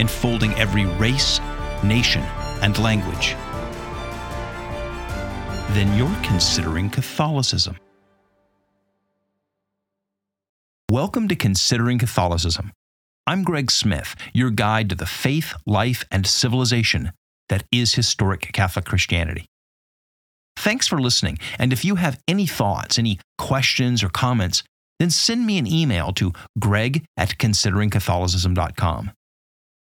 enfolding every race, nation, and language, then you're considering Catholicism. Welcome to Considering Catholicism. I'm Greg Smith, your guide to the faith, life, and civilization that is historic Catholic Christianity. Thanks for listening. And if you have any thoughts, any questions, or comments, then send me an email to greg at consideringcatholicism.com.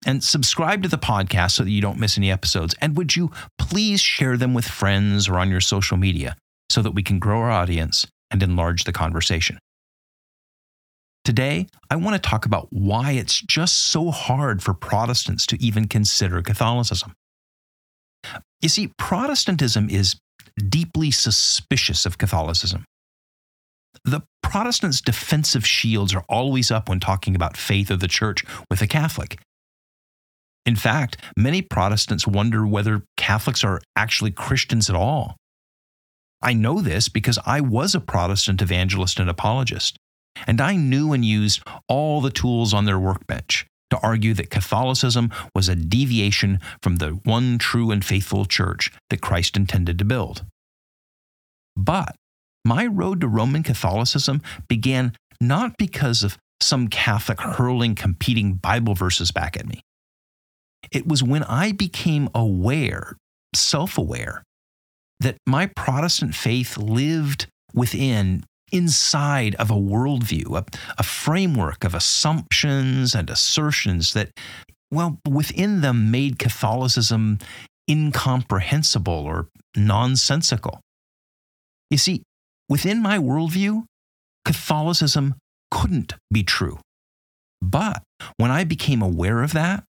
And subscribe to the podcast so that you don't miss any episodes. And would you please share them with friends or on your social media so that we can grow our audience and enlarge the conversation? Today, I want to talk about why it's just so hard for Protestants to even consider Catholicism. You see, Protestantism is deeply suspicious of Catholicism. The Protestants' defensive shields are always up when talking about faith of the church with a Catholic. In fact, many Protestants wonder whether Catholics are actually Christians at all. I know this because I was a Protestant evangelist and apologist, and I knew and used all the tools on their workbench to argue that Catholicism was a deviation from the one true and faithful church that Christ intended to build. But my road to Roman Catholicism began not because of some Catholic hurling competing Bible verses back at me. It was when I became aware, self aware, that my Protestant faith lived within, inside of a worldview, a, a, framework of assumptions and assertions that, well, within them made Catholicism incomprehensible or nonsensical. You see, within my worldview, Catholicism couldn't be true. But when I became aware of that,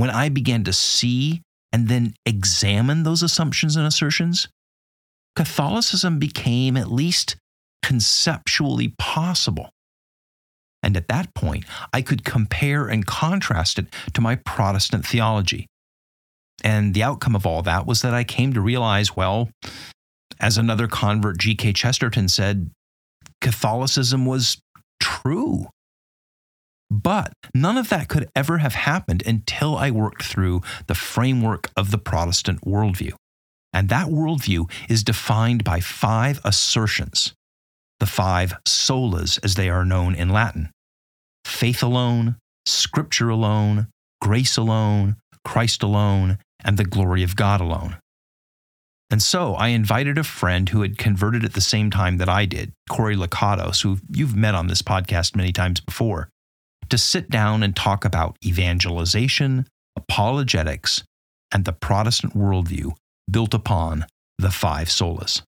when I began to see and then examine those assumptions and assertions, Catholicism became at least conceptually possible. And at that point, I could compare and contrast it to my Protestant theology. And the outcome of all that was that I came to realize well, as another convert, G.K. Chesterton, said, Catholicism was true. But none of that could ever have happened until I worked through the framework of the Protestant worldview. And that worldview is defined by five assertions, the five solas as they are known in Latin faith alone, scripture alone, grace alone, Christ alone, and the glory of God alone. And so I invited a friend who had converted at the same time that I did, Cory Lakatos, who you've met on this podcast many times before to sit down and talk about evangelization, apologetics, and the Protestant worldview built upon the five solas.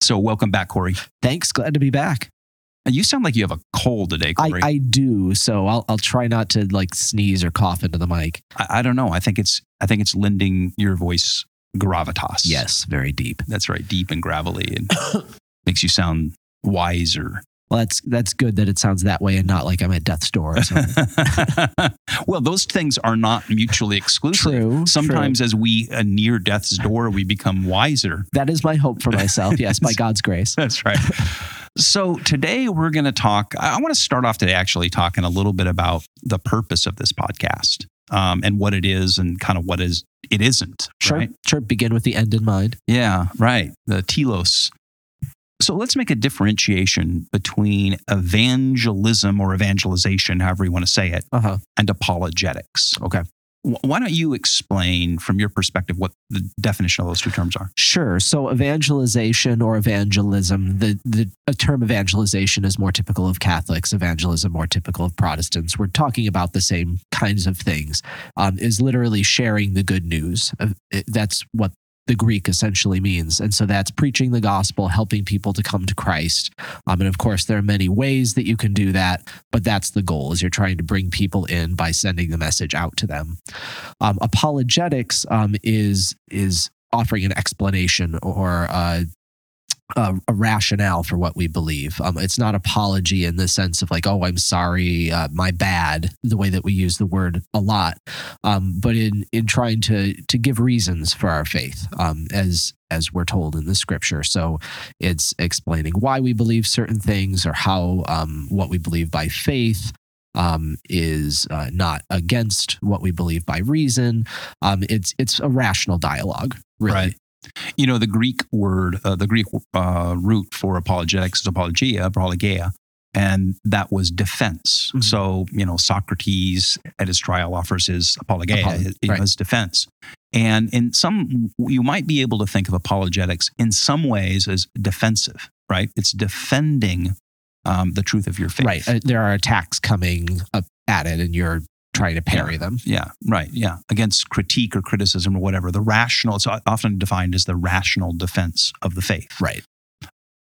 So, welcome back, Cory. Thanks. Glad to be back. You sound like you have a cold today, Cory. I, I do. So I'll I'll try not to like sneeze or cough into the mic. I, I don't know. I think it's I think it's lending your voice gravitas. Yes, very deep. That's right, deep and gravelly, and makes you sound wiser. Well, that's that's good that it sounds that way and not like I'm at death's door. Or something. well, those things are not mutually exclusive. True. Sometimes, true. as we uh, near death's door, we become wiser. That is my hope for myself. Yes, by God's grace. That's right. So today we're going to talk. I want to start off today actually talking a little bit about the purpose of this podcast um, and what it is and kind of what is it isn't. Sure, right? sure. Begin with the end in mind. Yeah, right. The telos. So let's make a differentiation between evangelism or evangelization, however you want to say it, uh-huh. and apologetics. Okay. Wh- Why don't you explain from your perspective what the definition of those two terms are? Sure. So evangelization or evangelism, the, the a term evangelization is more typical of Catholics, evangelism more typical of Protestants. We're talking about the same kinds of things. Um, is literally sharing the good news. Uh, That's what the Greek essentially means. And so that's preaching the gospel, helping people to come to Christ. Um, and of course, there are many ways that you can do that, but that's the goal is you're trying to bring people in by sending the message out to them. Um, apologetics um, is is offering an explanation or uh, a, a rationale for what we believe. Um, it's not apology in the sense of like, oh, I'm sorry, uh, my bad, the way that we use the word a lot, um, but in in trying to to give reasons for our faith, um, as as we're told in the scripture. So it's explaining why we believe certain things or how um, what we believe by faith um, is uh, not against what we believe by reason. Um, it's it's a rational dialogue, really. Right. You know, the Greek word, uh, the Greek uh, root for apologetics is apologia, apologia, and that was defense. Mhm. So, you know, Socrates at his trial offers his apologia, Apolo- his, right. his defense. And in some, you might be able to think of apologetics in some ways as defensive, right? It's defending um, the truth of your faith. Right. Uh, there are attacks coming up at it, and you're trying to parry them. Yeah, right. Yeah. Against critique or criticism or whatever. The rational, it's often defined as the rational defense of the faith. Right.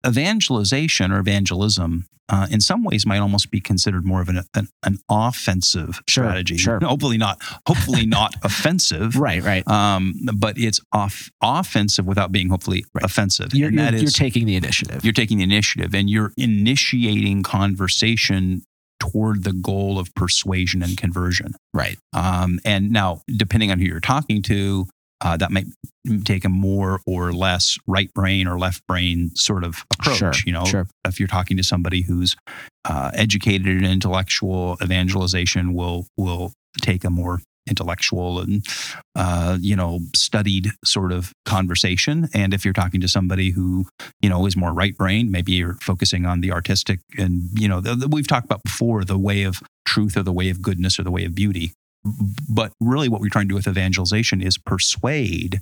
Evangelization or evangelism, uh, in some ways, might almost be considered more of an, an, an offensive Sure, strategy. sure. Hopefully not, hopefully not offensive. Right. Right. Um, but it's off, offensive without being hopefully Right. offensive. You're, and you're, that is- you're taking the initiative. you're taking the initiative and you're initiating conversation toward the goal of persuasion and conversion. right. Um, and now, depending on who you're talking to, uh, that might take a more or less right brain or left brain sort of approach. Sure. You know, Sure. if you're talking to somebody who's uh, educated in intellectual evangelization, will will take a more intellectual and uh, you know studied sort of conversation. And if you're talking to somebody who you know is more right brain, maybe you're focusing on the artistic and you know the, the- we've talked about before the way of truth or the way of goodness or the way of beauty. But really, what we're trying to do with evangelization is persuade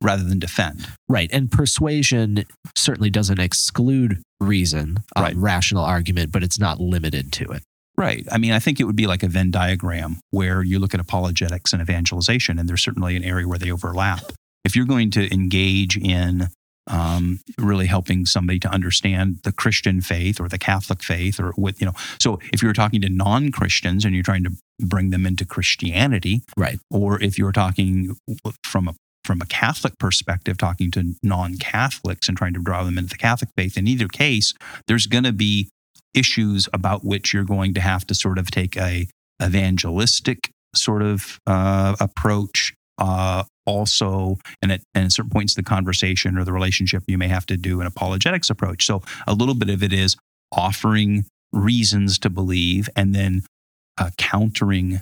rather than defend. Right. And persuasion certainly doesn't exclude reason, um, Right. rational argument, but it's not limited to it. Right. I mean, I think it would be like a Venn diagram where you look at apologetics and evangelization, and there's certainly an area where they overlap. If you're going to engage in um, really helping somebody to understand the Christian faith or the Catholic faith, or with, you know, so if you're talking to non Christians and you're trying to bring them into Christianity, Right. or if you're talking from a from a Catholic perspective, talking to non-Catholics and trying to draw them into the Catholic faith, in either case, there's going to be issues about which you're going to have to sort of take a evangelistic sort of uh, approach. Uh, also, and at, and at certain points, in the conversation or the relationship, you may have to do an apologetics approach. So a little bit of it is offering reasons to believe, and then uh, countering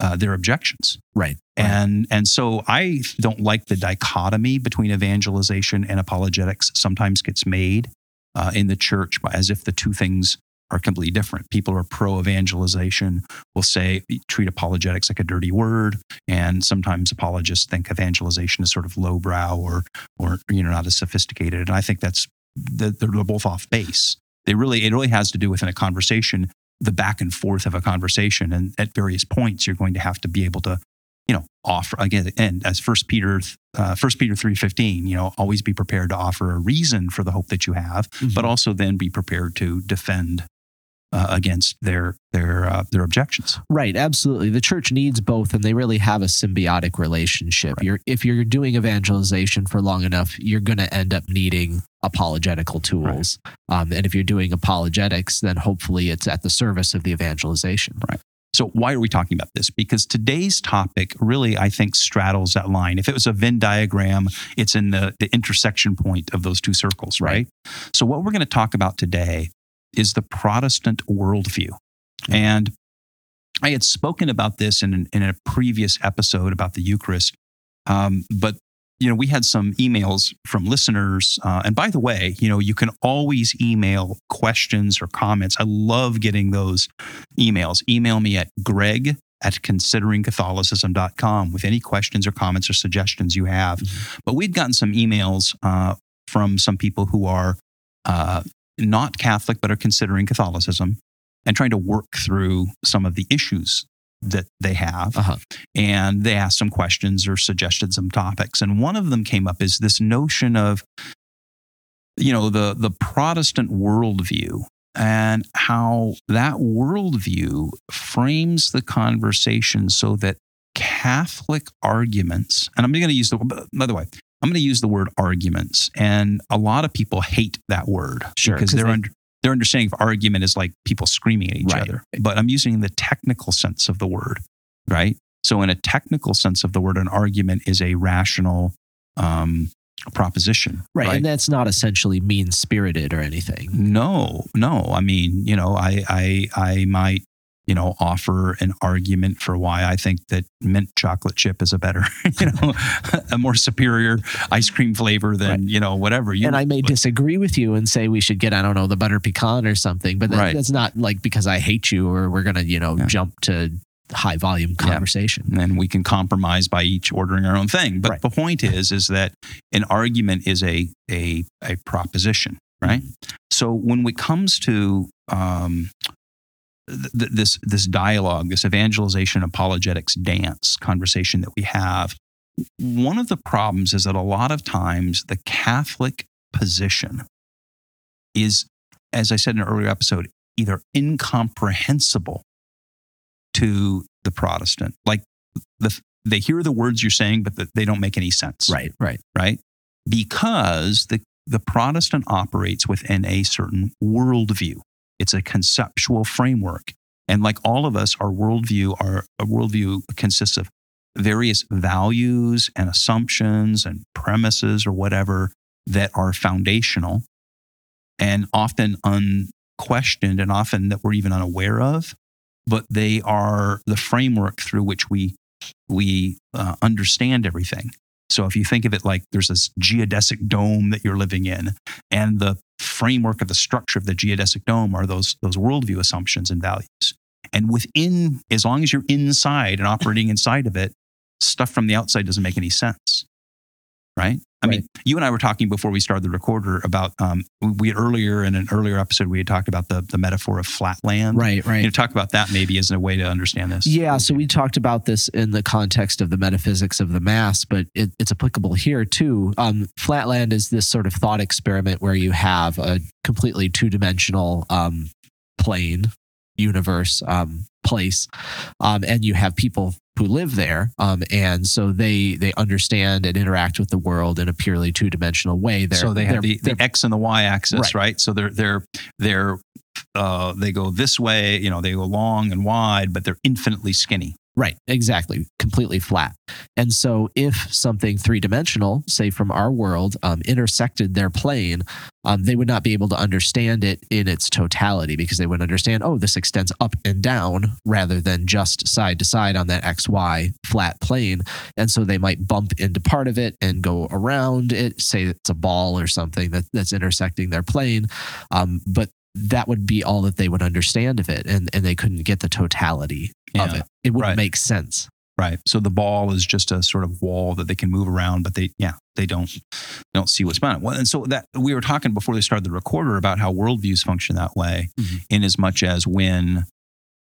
uh, their objections. Right. And and so I don't like the dichotomy between evangelization and apologetics. Sometimes gets made uh, in the church as if the two things are completely different. People who are pro evangelization will say treat apologetics like a dirty word, and sometimes apologists think evangelization is sort of lowbrow or or you know not as sophisticated. And I think that's that they're both off base. They really it really has to do with in a conversation the back and forth of a conversation, and at various points you're going to have to be able to you know offer again and as first peter uh, first peter 3.15 you know always be prepared to offer a reason for the hope that you have but also then be prepared to defend uh, against their their uh, their objections Right, absolutely. The church needs both, and they really have a symbiotic relationship. Right. You're, if you're doing evangelization for long enough, you're going to end up needing apologetical tools. Um, and if you're doing apologetics, then hopefully it's at the service of the evangelization. Right. So why are we talking about this? Because today's topic really, I think, straddles that line. If it was a Venn diagram, it's in the, the intersection point of those two circles, right? So what we're going to talk about today is the Protestant worldview. And I had spoken about this in, in a previous episode about the Eucharist. Um, but you know, we had some emails from listeners. Uh, and by the way, you know, you can always email questions or comments. I love getting those emails. Email me at greg at consideringcatholicism.com with any questions or comments or suggestions you have. Mhm. But we'd gotten some emails uh, from some people who are uh, not Catholic but are considering Catholicism and trying to work through some of the issues that they have. Uh-huh. And they asked some questions or suggested some topics. And one of them came up is this notion of, you know, the, the Protestant worldview and how that worldview frames the conversation so that Catholic arguments, and I'm going to use the, by the way, I'm going to use the word arguments. And a lot of people hate that word Sure, because 'cause they're they- under, their understanding of argument is like people screaming at each Right. other. But I'm using the technical sense of the word, right? So, in a technical sense of the word, an argument is a rational um, proposition, Right. right? And that's not essentially mean spirited or anything. No, no. I mean, you know, I, I, I might, you know, offer an argument for why I think that mint chocolate chip is a better, you know, a more superior ice cream flavor than, Right. you know, whatever. You, and I may disagree with you and say we should get, I don't know, the butter pecan or something, but that, Right. that's not like because I hate you or we're going to, you know, Yeah. jump to high volume Yeah. conversation. and we can compromise by each ordering our own thing. But Right. the point is, is that an argument is a a a proposition, right? So when it comes to um, th- th- this this dialogue, this evangelization apologetics dance conversation that we have, one of the problems is that a lot of times the Catholic position is, as I said in an earlier episode, either incomprehensible to the Protestant. Like the, they hear the words you're saying, but the, they don't make any sense. Right. Right. Right. Because the, the Protestant operates within a certain worldview. It's a conceptual framework. And like all of us, our worldview, our, our worldview consists of various values and assumptions and premises or whatever that are foundational and often unquestioned and often that we're even unaware of but they are the framework through which we we uh, understand everything. So if you think of it like there's this geodesic dome that you're living in, and the framework of the structure of the geodesic dome are those those worldview assumptions and values. And within, as long as you're inside and operating inside of it, stuff from the outside doesn't make any sense. Right? I mean, you and I were talking before we started the recorder about um, we earlier in an earlier episode we had talked about the the metaphor of flatland. Right. Right. You know, talk about that maybe as a way to understand this. Yeah, so we talked about this in the context of the metaphysics of the mass, but it, it's applicable here too. Um, Flatland is this sort of thought experiment where you have a completely two dimensional um, plane, universe, um, place, um, and you have people who live there, um, and so they they understand and interact with the world in a purely two dimensional way. They're, so they have the, the x and the y axis, Right. right? So they're they're they're uh, they go this way, you know, they go long and wide, but they're infinitely skinny. Right, exactly, completely flat. And so, if something three dimensional, say from our world, um, intersected their plane, um, they would not be able to understand it in its totality because they would understand, oh, this extends up and down rather than just side to side on that XY flat plane. And so, they might bump into part of it and go around it, say it's a ball or something that, that's intersecting their plane. Um, but that would be all that they would understand of it, and, and they couldn't get the totality of Yeah, it. It wouldn't right. make sense. Right. So the ball is just a sort of wall that they can move around, but they, yeah, they don't, they don't see what's behind it. Well, and so that we were talking before they started the recorder about how worldviews function that way, Mhm. in as much as when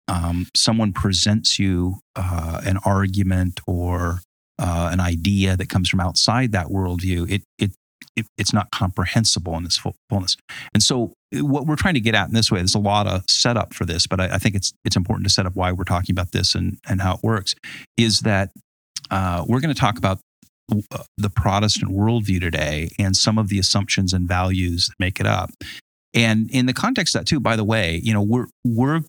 um, someone presents you uh, an argument or uh, an idea that comes from outside that worldview, it, it, it it's not comprehensible in its fullness. And so, what we're trying to get at in this way, there's a lot of setup for this, but I, I think it's it's important to set up why we're talking about this and and how it works. Is that uh, we're going to talk about uh, the Protestant worldview today and some of the assumptions and values that make it up. And in the context of that too, by the way, you know, we're we're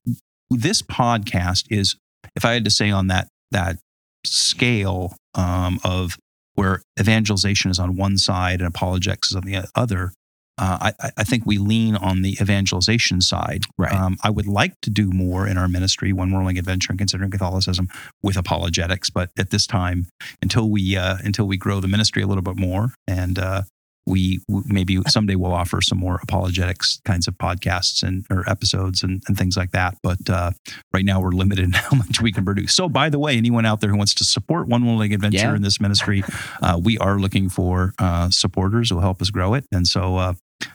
this podcast is, if I had to say on that that scale um, of where evangelization is on one side and apologetics is on the other, uh, I, I think we lean on the evangelization side. Right. Um, I would like to do more in our ministry, One Willing Adventure and Considering Catholicism, with apologetics. But at this time, until we uh, until we grow the ministry a little bit more and uh, we w- maybe someday we'll offer some more apologetics kinds of podcasts and or episodes and, and things like that. But uh, right now we're limited in how much we can produce. So by the way, anyone out there who wants to support One Willing Adventure Yeah. in this ministry, uh, we are looking for uh, supporters who will help us grow it. And so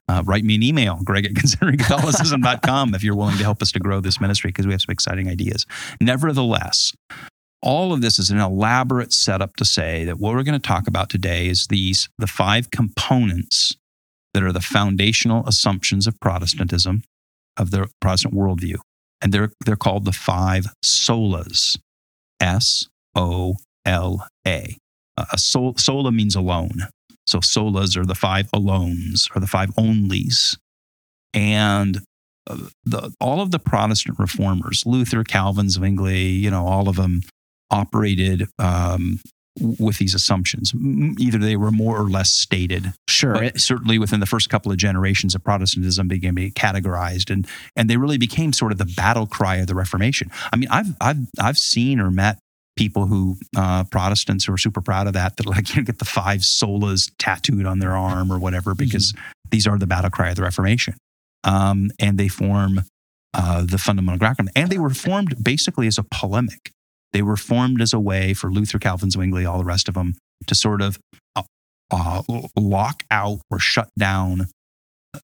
uh, write me an email, greg at consideringcatholicism.com, if you're willing to help us to grow this ministry because we have some exciting ideas. Nevertheless, all of this is an elaborate setup to say that what we're going to talk about today is these the five components that are the foundational assumptions of Protestantism, of the Protestant worldview. And they're they're called the five solas. S O L A. Uh, A sol, sola means alone. So solas are the five alones or the five onlys. And uh, the, all of the Protestant reformers, Luther, Calvin, Zwingli, you know, all of them operated um, with these assumptions. Either they were more or less stated, Sure. but certainly within the first couple of generations of Protestantism began to be categorized, and and they really became sort of the battle cry of the Reformation. I mean, I've I've I've seen or met people who uh, Protestants who are super proud of that that like you know, get the five solas tattooed on their arm or whatever because these are the battle cry of the Reformation, um, and they form uh, the fundamental ground, and they were formed basically as a polemic. They were formed as a way for Luther, Calvin, Zwingli, all the rest of them to sort of uh, uh, lock out or shut down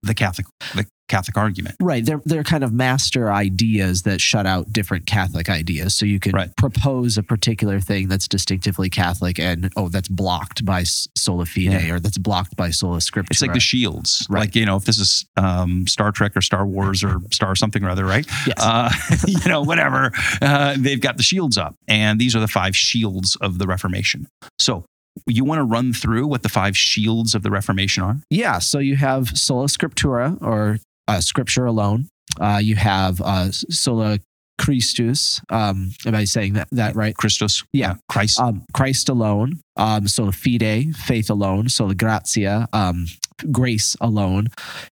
the Catholic the Catholic argument. Right. They're they're kind of master ideas that shut out different Catholic ideas. So you can Right. propose a particular thing that's distinctively Catholic and oh that's blocked by sola fide Yeah. or that's blocked by sola scriptura. It's like the shields, Right. like you know, if this is um, Star Trek or Star Wars or Star something or other, right? yes. Uh, you know, whatever. Uh, they've got the shields up, and these are the five shields of the Reformation. So, you want to run through what the five shields of the Reformation are? yeah. So you have sola scriptura or uh, scripture alone. Uh, you have uh, sola Christus. Um, am I saying that, that right? Christus. Yeah. Christ, um, Christ alone, um, sola fide, faith alone, sola gratia, um, grace alone,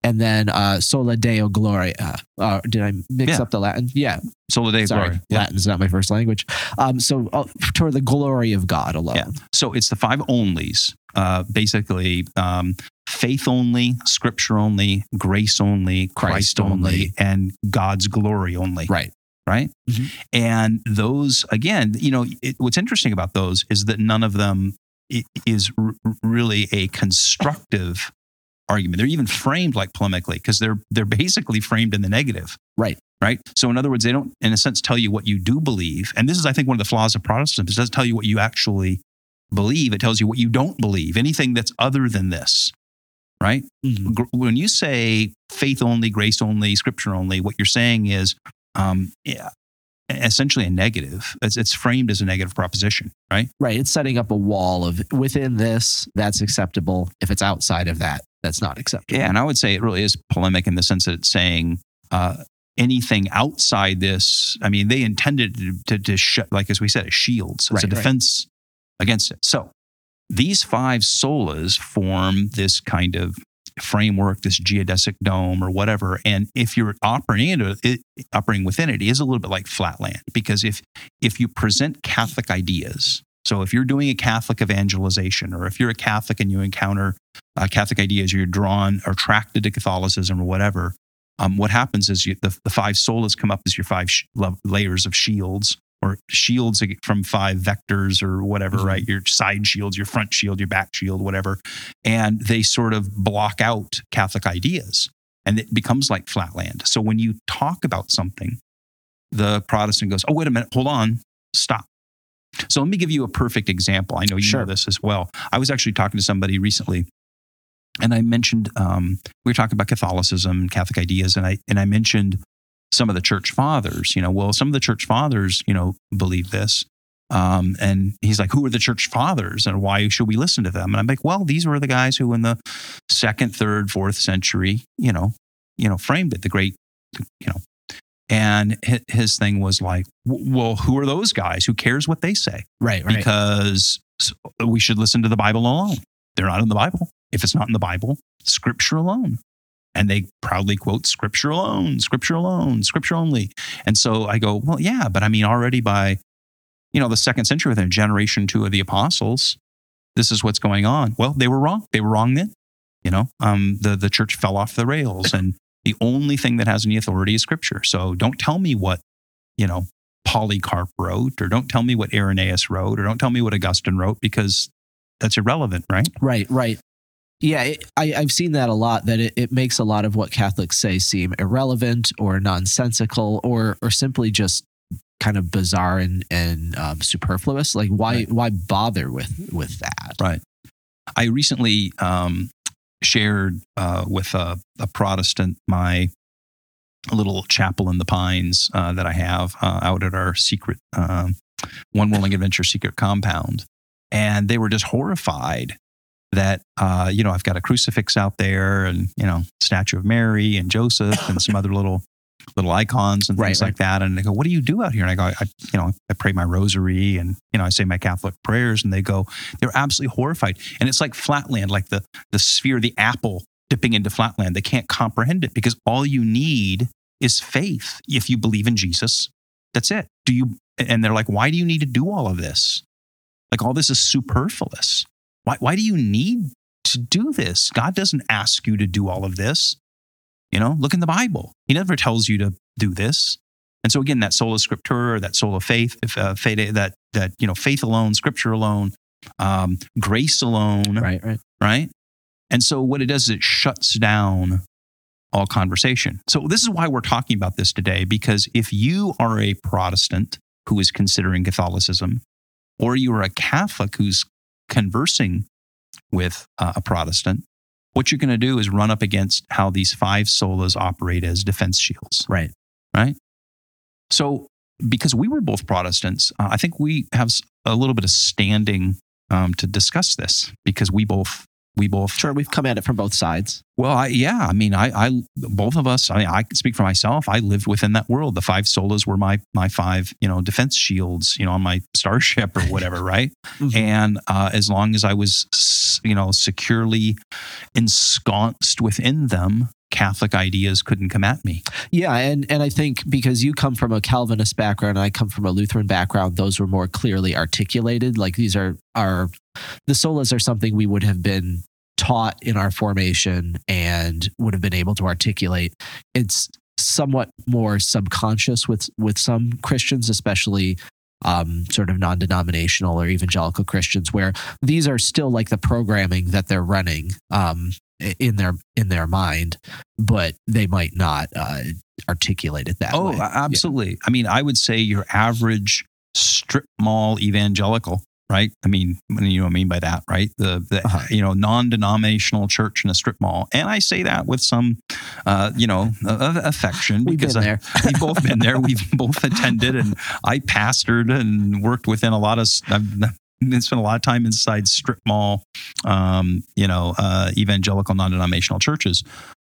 and then uh, sola deo gloria. Uh, did I mix Yeah. up the Latin? Yeah, Sola deo sorry, Gloria. Yeah. Latin is not my first language. Um, so uh, toward the glory of God alone. Yeah. So it's the five onlys, uh, basically um, faith only, scripture only, grace only, Christ, Christ only, only. and God's glory only. Right. Right. Mhm. And those, again, you know, it, what's interesting about those is that none of them is r- really a constructive argument. They're even framed like polemically because they're they're basically framed in the negative. Right. Right. So in other words, they don't, in a sense, tell you what you do believe. And this is, I think, one of the flaws of Protestants. It doesn't tell you what you actually believe. It tells you what you don't believe. Anything that's other than this. Right. Mhm. When you say faith only, grace only, scripture only, what you're saying is um, yeah, essentially a negative. It's, it's framed as a negative proposition. Right. Right. It's setting up a wall of within this, that's acceptable. If it's outside of that, that's not acceptable. Yeah, and I would say it really is polemic in the sense that it's saying uh, anything outside this. I mean, they intended to, to, to shut, like as we said, a shield, so it's a Right, right. defense against it. So these five solas form this kind of framework, this geodesic dome or whatever. And if you're operating it, operating within it, it is a little bit like flatland because if if you present Catholic ideas. So if you're doing a Catholic evangelization, or if you're a Catholic and you encounter uh, Catholic ideas, you're drawn or attracted to Catholicism or whatever, um, what happens is you, the, the five solas come up as your five sh- layers of shields or shields from five vectors or whatever, Mhm. right? Your side shields, your front shield, your back shield, whatever. And they sort of block out Catholic ideas and it becomes like flatland. So when you talk about something, the Protestant goes, oh, wait a minute, hold on, stop. So let me give you a perfect example. I know you Sure. know this as well. I was actually talking to somebody recently and I mentioned um, we were talking about Catholicism and Catholic ideas, and I and I mentioned some of the church fathers. You know, well, some of the church fathers, you know, believe this. Um, and he's like, "Who are the church fathers, and why should we listen to them?" And I'm like, "Well, these were the guys who, in the second, third, fourth century, you know, you know, framed it. The great, you know." And his thing was like, "Well, who are those guys? Who cares what they say?" Right. Right. because we should listen to the Bible alone. They're not in the Bible. If it's not in the Bible, Scripture alone. And they proudly quote Scripture alone, Scripture alone, Scripture only. And so I go, well, yeah, but I mean, already by, you know, the second century, within generation two of the apostles, this is what's going on. Well, they were wrong. They were wrong then. You know, um, the the church fell off the rails, and the only thing that has any authority is Scripture. So don't tell me what you know Polycarp wrote, or don't tell me what Irenaeus wrote, or don't tell me what Augustine wrote, because that's irrelevant, right? Right, right. Yeah, it, I, I've seen that a lot. That it, it makes a lot of what Catholics say seem irrelevant or nonsensical, or or simply just kind of bizarre and and um, superfluous. Like, why Right. why bother with with that? Right. I recently um, shared uh, with a, a Protestant my little chapel in the pines uh, that I have uh, out at our secret um, One Willing Adventure secret compound, and they were just horrified that uh, you know I've got a crucifix out there and you know statue of Mary and Joseph and some other little little icons and things right. like that. And they go, "What do you do out here?" And I go, I, "You know, I pray my rosary and you know I say my Catholic prayers." And they go, they're absolutely horrified. And it's like flatland, like the the sphere, the apple dipping into flatland. They can't comprehend it because all you need is faith. If you believe in Jesus, that's it. Do you? And they're like, why do you need to do all of this? Like all this is superfluous. Why? Why do you need to do this? God doesn't ask you to do all of this. You know, look in the Bible. He never tells you to do this. And so again, that sola scriptura, that sola faith, if, uh, fede, that that you know, faith alone, scripture alone, um, grace alone, Right, right. right? And so what it does is it shuts down all conversation. So this is why we're talking about this today, because if you are a Protestant who is considering Catholicism, or you are a Catholic who's conversing with uh, a Protestant, what you're going to do is run up against how these five solas operate as defense shields. Right. Right. So, because we were both Protestants, uh, I think we have a little bit of standing um, to discuss this because we both we both Sure, we've come at it from both sides. well, I, yeah, I mean, I, I, both of us. I mean, I can speak for myself. I lived within that world. The five solas were my my five, you know, defense shields, you know, on my starship or whatever, right? Mhm. And uh, as long as I was, you know, securely ensconced within them, Catholic ideas couldn't come at me. Yeah, and and I think because you come from a Calvinist background, and I come from a Lutheran background, those were more clearly articulated. Like these are are the solas are something we would have been taught in our formation and would have been able to articulate. It's somewhat more subconscious with with some Christians, especially um, sort of non-denominational or evangelical Christians, where these are still like the programming that they're running um, in their in their mind, but they might not uh, articulate it that oh, way. absolutely. I mean, I would say your average strip mall evangelical. Right, I mean, you know what I mean by that, right? The, the Uh-huh. you know non-denominational church in a strip mall, and I say that with some, uh, you know, uh, affection We've because been I- there. we've both been there. We've both attended, and I pastored and worked within a lot of. I've spent a lot of time inside strip mall, um, you know, uh, evangelical non-denominational churches.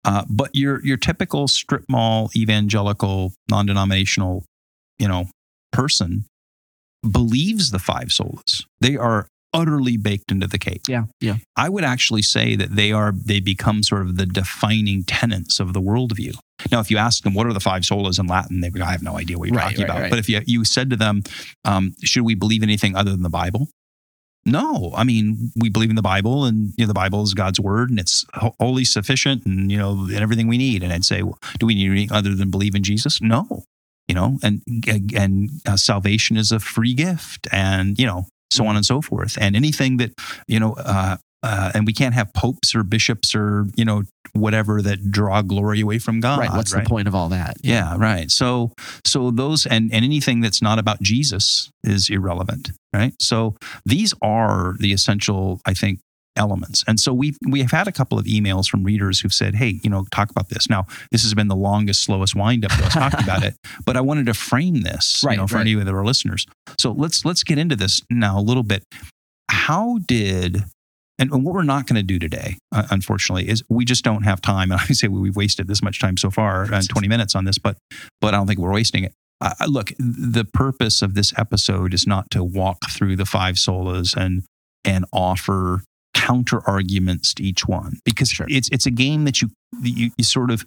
Uh, but your your typical strip mall evangelical non-denominational, you know, person believes the five solas. They are utterly baked into the cake. yeah, yeah. I would actually say that they are they become sort of the defining tenets of the worldview. Now, if you ask them what are the five solas in Latin, they go, I have no idea what you're Right, talking right, about. right. But if you, you said to them, um, should we believe anything other than the Bible? No, I mean we believe in the Bible, and you know the Bible is God's word, and it's wholly sufficient, and you know and everything we need. And I'd say, well, do we need anything other than believe in Jesus? No, you know, and and uh, salvation is a free gift, and you know so on and so forth. And anything that you know, uh, uh, and we can't have popes or bishops or you know whatever that draw glory away from God. right. What's the point of all that? Yeah, right. So so those and, and anything that's not about Jesus is irrelevant, right? So these are the essential, I think, elements. And so we've we have had a couple of emails from readers who've said, hey, you know, talk about this. Now, this has been the longest, slowest wind up to us talking about it, but I wanted to frame this, Right, you know, for right. any of our listeners. So let's let's get into this now a little bit. How did and and what we're not going to do today, uh, unfortunately, is we just don't have time. And I say we've wasted this much time so far, uh, 20 minutes on this, but but I don't think we're wasting it. Uh, look, the purpose of this episode is not to walk through the five solas and and offer counter arguments to each one because Sure. it's it's a game that you, you you sort of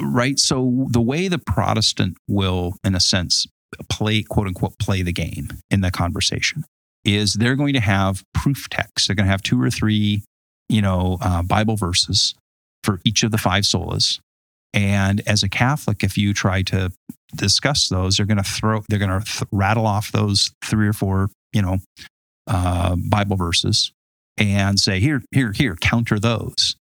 right. So the way the Protestant will, in a sense, play quote unquote play the game in the conversation is they're going to have proof texts. They're going to have two or three you know, uh, Bible verses for each of the five solas. And as a Catholic, if you try to discuss those, they're going to throw, they're going to th- rattle off those three or four, you know, uh, Bible verses and say, here, here, here, counter those.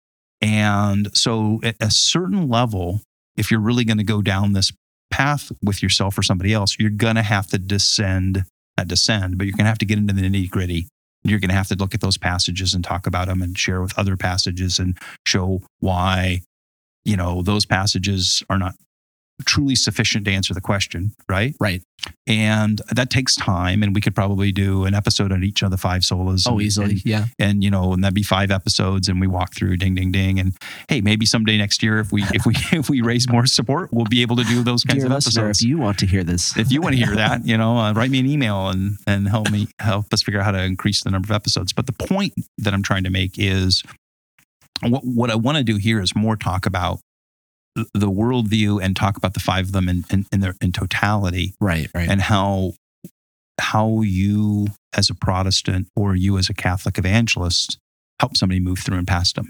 And so at a certain level, if you're really going to go down this path with yourself or somebody else, you're going to have to descend, not descend, but you're going to have to get into the nitty gritty. You're going to have to look at those passages and talk about them and share with other passages and show why, you know, those passages are not truly sufficient to answer the question, right? Right. And that takes time. And we could probably do an episode on each of the five solas. Oh, and- easily. and- yeah. and you know, and that'd be five episodes, and we walk through ding, ding, ding, and hey, maybe someday next year, if we if we if we raise more support, we'll be able to do those kinds Dear of listener, episodes. if you want to hear this, If you want to hear that, you know, uh, write me an email and and help me help us figure out how to increase the number of episodes. But the point that I'm trying to make is what what I want to do here is more talk about the worldview and talk about the five of them in in, in their in totality right, right. and how how you as a Protestant or you as a Catholic evangelist help somebody move through and past them.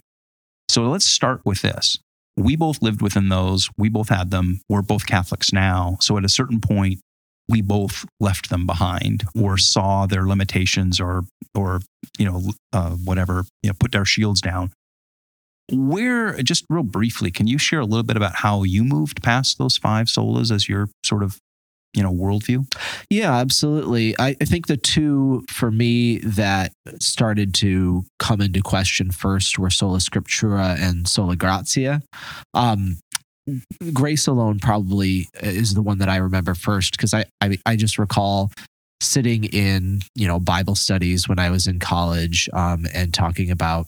So let's start with this. We both lived within those. We both had them. We're both Catholics now. So at a certain point, we both left them behind or saw their limitations or or you know uh, whatever you know put our shields down. Where just real briefly, can you share a little bit about how you moved past those five solas as your sort of you know worldview? Yeah, absolutely. I, I think the two for me that started to come into question first were sola scriptura and sola gratia. Um, grace alone probably is the one that I remember first because I, I I just recall sitting in you know Bible studies when I was in college um, and talking about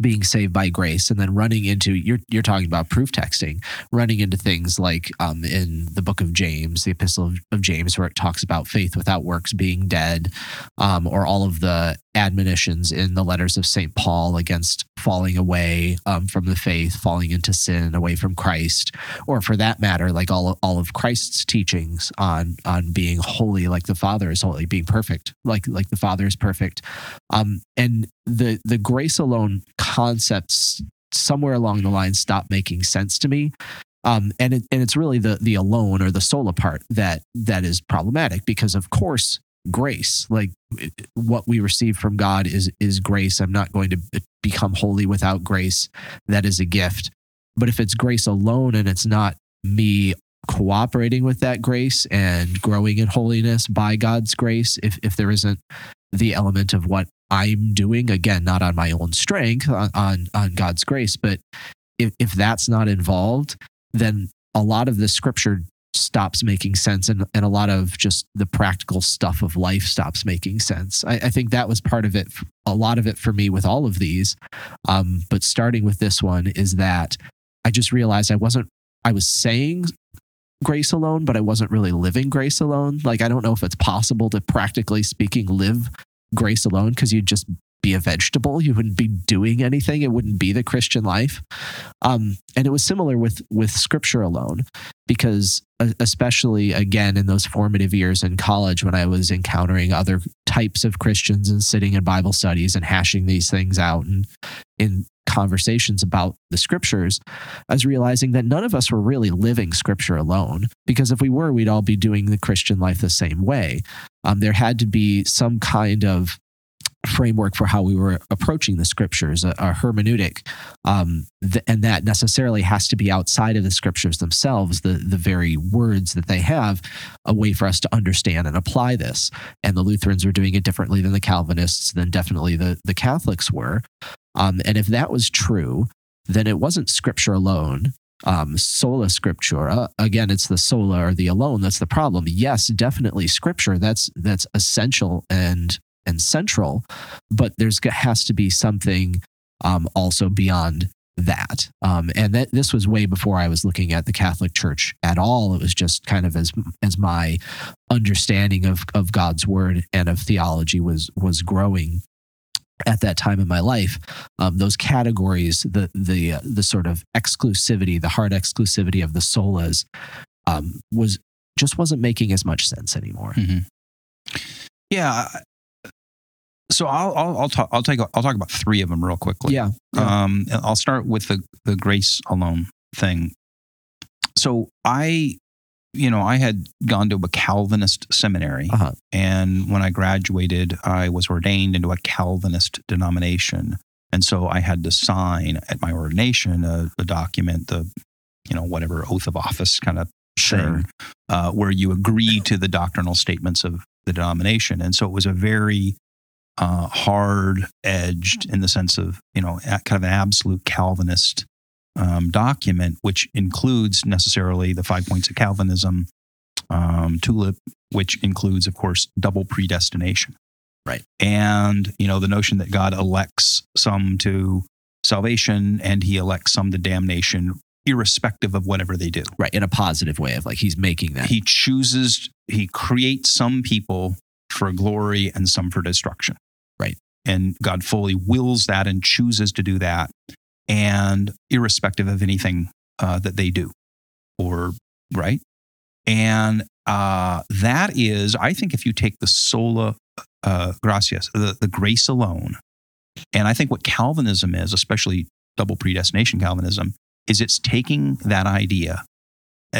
being saved by grace and then running into you're you're talking about proof texting running into things like um, in the book of James, the epistle of, of James, where it talks about faith without works being dead, um, or all of the admonitions in the letters of St. Paul against falling away um, from the faith, falling into sin, away from Christ, or for that matter, like all, all of Christ's teachings on, on being holy like the Father is holy, being perfect like, like the Father is perfect. Um, and the, the grace alone concepts somewhere along the line stop making sense to me um, and it, and it's really the the alone or the sola part that that is problematic because of course grace like what we receive from God is is grace. I'm not going to become holy without grace. That is a gift. But if it's grace alone and it's not me cooperating with that grace and growing in holiness by God's grace, if if there isn't the element of what I'm doing, again, not on my own strength, on on, on God's grace, but if, if that's not involved, then a lot of the scripture stops making sense and, and a lot of just the practical stuff of life stops making sense. I, I think that was part of it, a lot of it for me with all of these. Um, but starting with this one is that I just realized I wasn't, I was saying grace alone, but I wasn't really living grace alone. Like, I don't know if it's possible to practically speaking live grace alone because you'd just be a vegetable. You wouldn't be doing anything. It wouldn't be the Christian life. Um, and it was similar with with Scripture alone, because especially again in those formative years in college when I was encountering other types of Christians and sitting in Bible studies and hashing these things out and in conversations about the scriptures, I was realizing that none of us were really living Scripture alone. Because if we were, we'd all be doing the Christian life the same way. Um, there had to be some kind of framework for how we were approaching the scriptures, a, a hermeneutic, um, and that necessarily has to be outside of the scriptures themselves, the the very words that they have, a way for us to understand and apply this. And the Lutherans were doing it differently than the Calvinists, than definitely the the Catholics were. Um, and if that was true, then it wasn't scripture alone. Um, sola scriptura again it's the sola or the alone that's the problem yes definitely scripture that's that's essential and and central, but there's has to be something um, also beyond that. Um, and that this was way before I was looking at the Catholic Church at all. It was just kind of as as my understanding of of God's word and of theology was was growing at that time in my life, um, those categories, the the uh, the sort of exclusivity, the hard exclusivity of the solas, um, was just wasn't making as much sense anymore. Yeah. So I'll I'll I'll talk I'll take I'll talk about three of them real quickly. Yeah. yeah. Um, I'll start with the the grace alone thing. So I, you know, I had gone to a Calvinist seminary, Uh-huh. and when I graduated, I was ordained into a Calvinist denomination, and so I had to sign at my ordination a, a document, the, you know, whatever oath of office kind of thing, uh, where you agree to the doctrinal statements of the denomination. And so it was a very uh, hard edged in the sense of, you know, kind of an absolute Calvinist um, document, which includes necessarily the five points of Calvinism, um, TULIP, which includes, of course, double predestination. Right. And, you know, the notion that God elects some to salvation and he elects some to damnation, irrespective of whatever they do. Right. In a positive way of like he's making that. He chooses, he creates some people for glory and some for destruction. Right. And God fully wills that and chooses to do that. And irrespective of anything uh, that they do, or, right? And uh, that is, I think, if you take the sola uh, gracias, the, the grace alone, and I think what Calvinism is, especially double predestination Calvinism, is it's taking that idea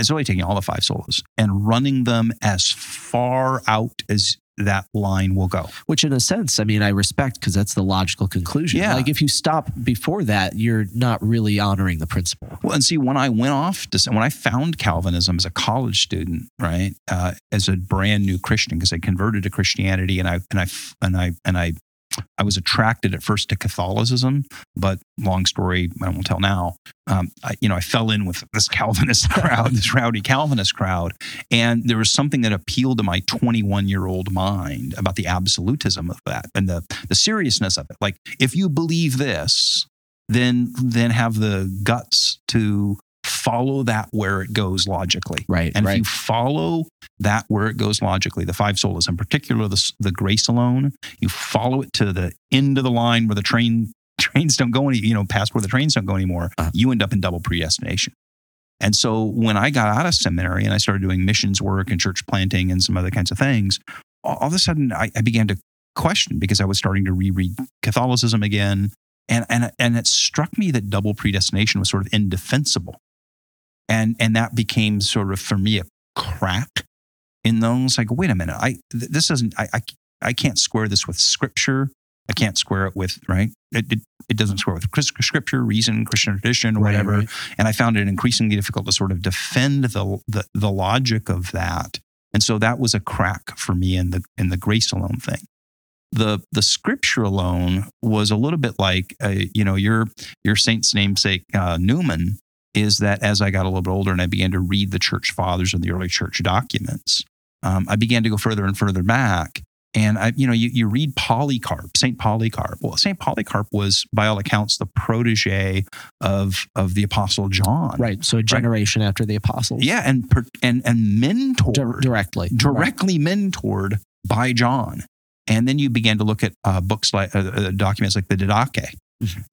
it's really taking all the five solas and running them as far out as that line will go. Which, in a sense, I mean, I respect because that's the logical conclusion. Yeah. Like, if you stop before that, you're not really honoring the principle. Well, and see, when I went off to, when I found Calvinism as a college student, right, uh, as a brand new Christian, because I converted to Christianity and I, and I, and I, and I, I was attracted at first to Catholicism, but long story, I won't tell now. Um, I, you know, I fell in with this Calvinist crowd, this rowdy Calvinist crowd, and there was something that appealed to my 21 year old mind about the absolutism of that and the the seriousness of it. Like, if you believe this, then then have the guts to follow that where it goes logically. Right. And if you follow that where it goes logically, the five solas, in particular the, the grace alone, you follow it to the end of the line where the train trains don't go any, you know, past where the trains don't go anymore, Uh-huh. you end up in double predestination. And so when I got out of seminary and I started doing missions work and church planting and some other kinds of things, all, all of a sudden I, I began to question because I was starting to reread Catholicism again. And, and, and it struck me that double predestination was sort of indefensible. And, and that became sort of, for me, a crack in those. Like, wait a minute, I, th- this doesn't, I, I, I can't square this with scripture. I can't square it with, right? It, it, it doesn't square with scripture, reason, Christian tradition, whatever right. and I found it increasingly difficult to sort of defend the, the the logic of that. And so that was a crack for me in the in the grace alone thing. The the scripture alone was a little bit like uh, you know your your saint's namesake uh, Newman is that as I got a little bit older and I began to read the church fathers and the early church documents, um, I began to go further and further back. And I, you know, you, you read Polycarp, Saint Polycarp. Well, Saint Polycarp was, by all accounts, the protege of of the Apostle John. right. So, a generation after the apostles. Yeah, and and and mentored Di- directly. directly mentored by John. And then you began to look at uh, books like uh, uh, documents like the Didache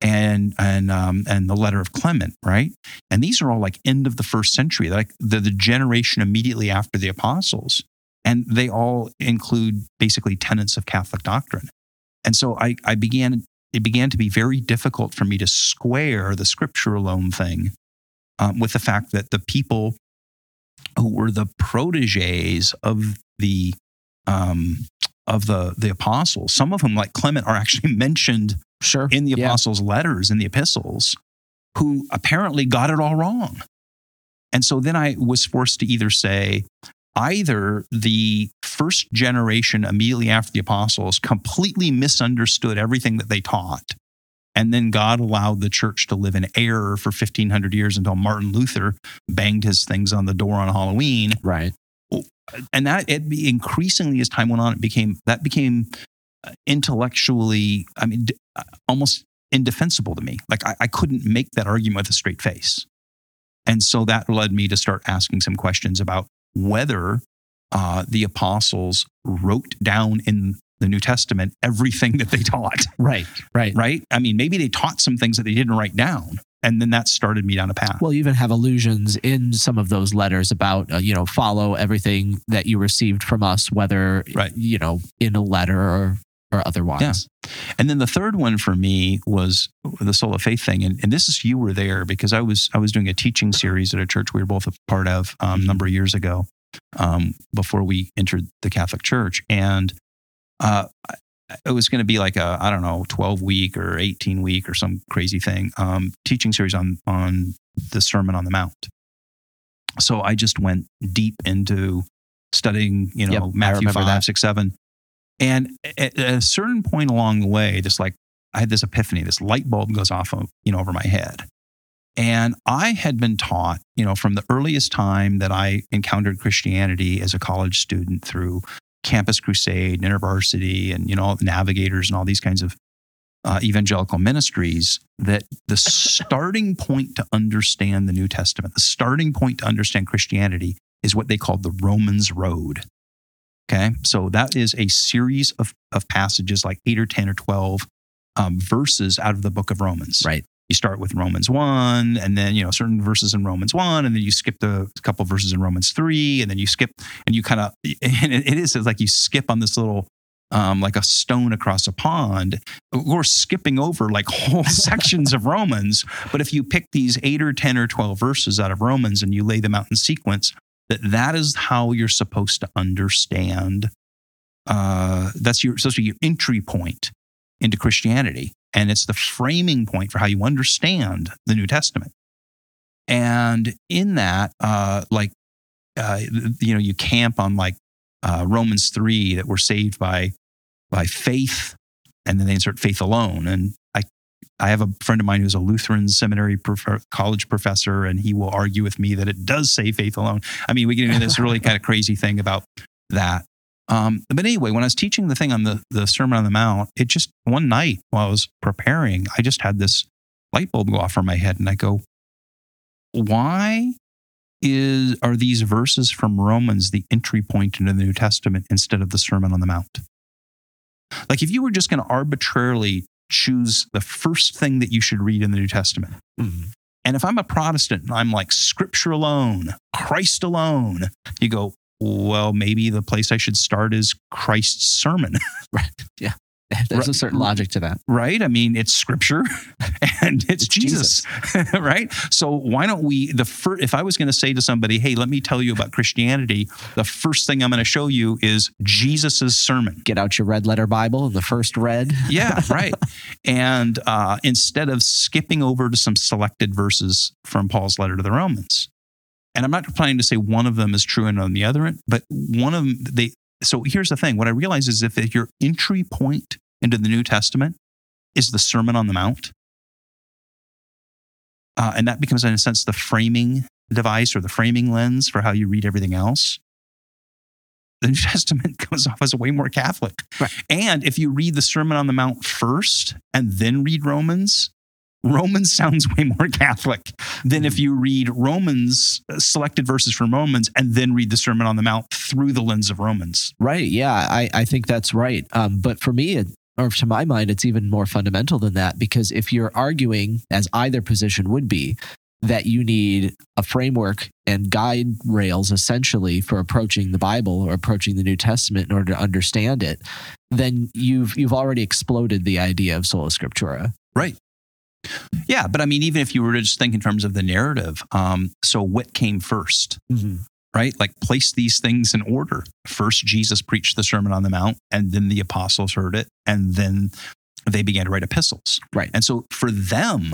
And and um, and the Letter of Clement, right? And these are all like end of the first century, like the, the generation immediately after the apostles, and they all include basically tenets of Catholic doctrine. And so I, I began it began to be very difficult for me to square the scripture alone thing um, with the fact that the people who were the proteges of the um, of the the apostles, some of whom, like Clement, are actually mentioned Sure. in the Yeah. apostles' letters in the epistles, who apparently got it all wrong. And so then I was forced to either say either the first generation immediately after the apostles completely misunderstood everything that they taught. And then God allowed the church to live in error for 1500 years until Martin Luther banged his things on the door on Halloween Right. and that it increasingly as time went on, it became that became intellectually, I mean, d- uh, almost indefensible to me. Like I, I couldn't make that argument with a straight face, and so that led me to start asking some questions about whether uh, the apostles wrote down in the New Testament everything that they taught. Right. Right. Right? I mean, maybe they taught some things that they didn't write down, and then that started me down a path. Well, you even have allusions in some of those letters about, uh, you know, follow everything that you received from us, whether, Right. you know, in a letter or or otherwise. And then the third one for me was the sola faith thing. And, and this is you were there because I was I was doing a teaching series at a church we were both a part of um, a number of years ago um, before we entered the Catholic Church. And uh, it was going to be like a I don't know 12 week or 18 week or some crazy thing um, teaching series on on the Sermon on the Mount. So I just went deep into studying, you know, Yep, Matthew five, that. six, seven, and at a certain point along the way, just like I had this epiphany, this light bulb goes off, of, you know, over my head. And I had been taught, you know, from the earliest time that I encountered Christianity as a college student through Campus Crusade, and InterVarsity, and you know, Navigators, and all these kinds of uh, evangelical ministries, that the starting point to understand the New Testament, the starting point to understand Christianity, is what they called the Romans Road. Okay, so that is a series of, of passages, like eight or ten or twelve um, verses out of the book of Romans. Right. you start with Romans 1 and then you know certain verses in Romans 1 and then you skip the couple verses in Romans 3 and then you skip and you kind of and it is like you skip on this little um, like a stone across a pond. Or skipping over like whole sections of Romans but if you pick these 8 or 10 or 12 verses out of Romans and you lay them out in sequence that that is how you're supposed to understand uh, that's your supposed to be your entry point into Christianity. And it's the framing point for how you understand the New Testament. And in that, uh, like, uh, you know, you camp on like uh, Romans 3 that we're saved by, by faith, and then they insert faith alone. And I, have a friend of mine who's a Lutheran seminary prof- college professor, and he will argue with me that it does say faith alone. I mean, we get into this really kind of crazy thing about that. Um, but anyway, when I was teaching the thing on the, the Sermon on the Mount, it just one night while I was preparing, I just had this light bulb go off from my head, and I go, "Why is are these verses from Romans the entry point into the New Testament instead of the Sermon on the Mount?" Like, if you were just going to arbitrarily choose the first thing that you should read in the New Testament, Mhm. and if I'm a Protestant and I'm like Scripture alone, Christ alone, you go, well, maybe the place I should start is Christ's sermon, There's a certain logic to that. right? I mean, it's Scripture and it's, It's Jesus, right? So why don't we? The first, if I was going to say to somebody, "Hey, let me tell you about Christianity," the first thing I'm going to show you is Jesus's sermon. Get out your red letter Bible the first red. Yeah, right. and uh, instead of skipping over to some selected verses from Paul's letter to the Romans, and I'm not planning to say one of them is true and on the other end, but one of them they. So here's the thing: what I realize is if your entry point into the New Testament is the Sermon on the Mount, uh, and that becomes in a sense the framing device or the framing lens for how you read everything else. The New Testament comes off as way more Catholic. Right. And if you read the Sermon on the Mount first and then read Romans, Romans sounds way more Catholic than if you read Romans, uh, selected verses from Romans, and then read the Sermon on the Mount through the lens of Romans. Right. Yeah, I, I think that's right. Um, but for me, it, or to my mind, it's even more fundamental than that because if you're arguing, as either position would be, that you need a framework and guide rails essentially for approaching the Bible or approaching the New Testament in order to understand it, then you've you've already exploded the idea of sola scriptura. Right. Yeah, but I mean, even if you were to just think in terms of the narrative, um, so what came first? right? Like place these things in order. First, Jesus preached the Sermon on the Mount, and then the apostles heard it, and then they began to write epistles. Right. And so for them,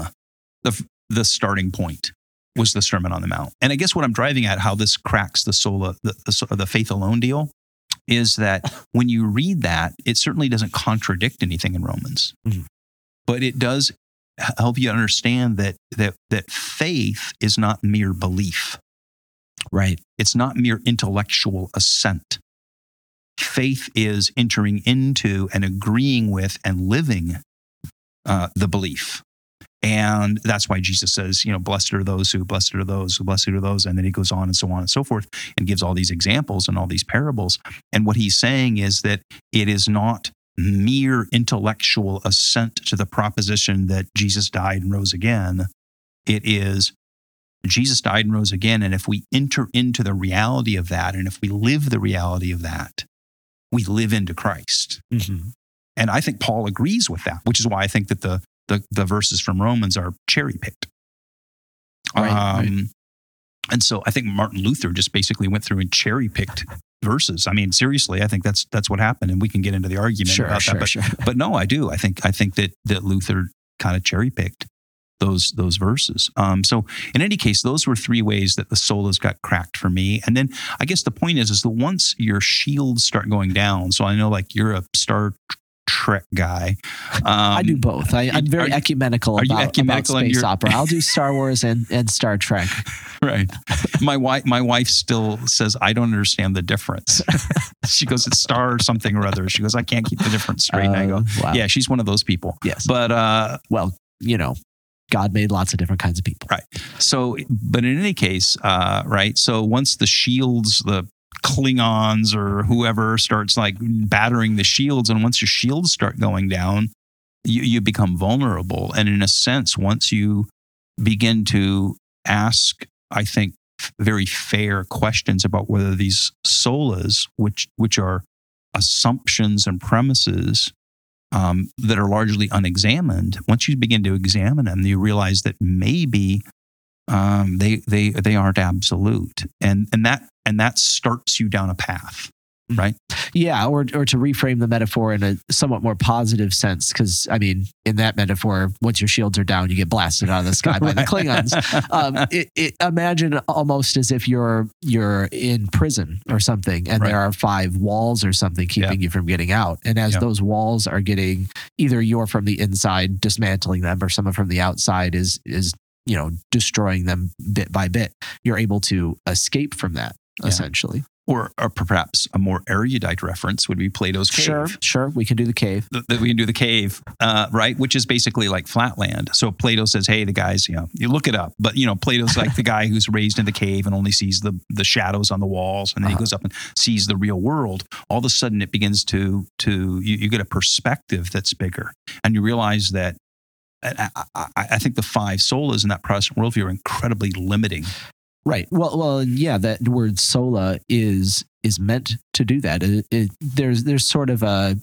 the the starting point was the Sermon on the Mount. And I guess what I'm driving at, how this cracks the sola, the, the, the faith alone deal, is that when you read that, it certainly doesn't contradict anything in Romans, Mhm. but it does help you understand that that that faith is not mere belief. Right. It's not mere intellectual assent. Faith is entering into and agreeing with and living uh, the belief. And that's why Jesus says, you know, blessed are those who, blessed are those who, blessed are those. And then he goes on and so on and so forth and gives all these examples and all these parables. And what he's saying is that it is not mere intellectual assent to the proposition that Jesus died and rose again. It is Jesus died and rose again. And if we enter into the reality of that, and if we live the reality of that, we live into Christ. and I think Paul agrees with that, which is why I think that the the, the verses from Romans are cherry picked. Right, right. Um, And so I think Martin Luther just basically went through and cherry picked verses. I mean, seriously, I think that's that's what happened, and we can get into the argument Sure, about sure, that. But sure. but no, I do. I think I think that that Luther kind of cherry picked those those verses. Um, so in any case, those were three ways that the solas got cracked for me. And then I guess the point is is that once your shields start going down. So I know like you're a Star Trek guy. Um, I do both. I, I'm very are ecumenical are you about, ecumenical about space opera. I'll do Star Wars and, and Star Trek. Right. My wife my wife still says I don't understand the difference. she goes it's star or something or other. She goes I can't keep the difference straight. and I go Uh, wow. yeah, she's one of those people. Yes. But uh, well, you know, God made lots of different kinds of people. Right. So, but in any case, uh, right. So once the shields, the Klingons or whoever starts like battering the shields, and once your shields start going down, you, you become vulnerable. And in a sense, once you begin to ask, I think, very fair questions about whether these solas, which which are assumptions and premises um, that are largely unexamined, once you begin to examine them, you realize that maybe um, they they they aren't absolute, and and that and that starts you down a path. Right? Yeah, or or to reframe the metaphor in a somewhat more positive sense, because I mean, in that metaphor, once your shields are down, you get blasted out of the sky by the Klingons. Um, it, it, imagine almost as if you're you're in prison or something, and Right. there are five walls or something keeping you from getting out. And as Yeah. those walls are getting either you're from the inside dismantling them, or someone from the outside is is you know destroying them bit by bit, you're able to escape from that Yeah. essentially. or, or perhaps a more erudite reference would be Plato's cave. Sure, sure, we can do the cave. Th- That we can do the cave, uh, right? Which is basically like flatland. So Plato says, "Hey, the guys, you know, you look it up." But you know, Plato's like the guy who's raised in the cave and only sees the the shadows on the walls, and then he Uh-huh. goes up and sees the real world. All of a sudden, it begins to to you, you get a perspective that's bigger, and you realize that. I, I, I- think the five solas in that Protestant worldview are incredibly limiting. Right. Well, well, yeah. That word sola is is meant to do that. It, it, there's there's sort of a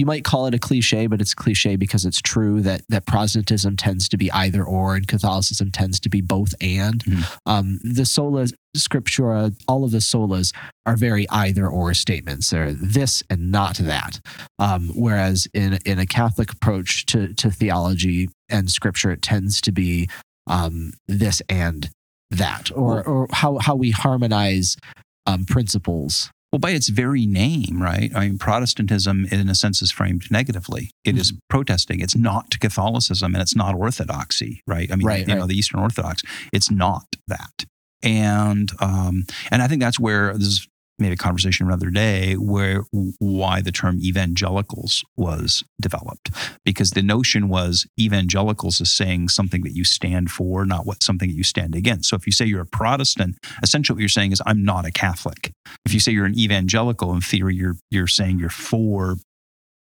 you might call it a cliche, but it's cliche because it's true that that Protestantism tends to be either or, and Catholicism tends to be both and. Mhm. Um, the sola scriptura, all of the solas are very either or statements. They're this and not that. Um, whereas in in a Catholic approach to to theology and scripture, it tends to be um, this and that, or or how how we harmonize um, principles. Well, by its very name, right? I mean, Protestantism, in a sense, is framed negatively. It is Mm-hmm. protesting. It's not Catholicism, and it's not Orthodoxy, right? I mean, Right, you know, the Eastern Orthodox. It's not that, and um, and I think that's where this is maybe a conversation another day, where why the term evangelicals was developed, because the notion was evangelicals is saying something that you stand for, not what something that you stand against. So if you say you're a Protestant, essentially what you're saying is I'm not a Catholic if you say you're an evangelical, in theory, you're you're saying you're for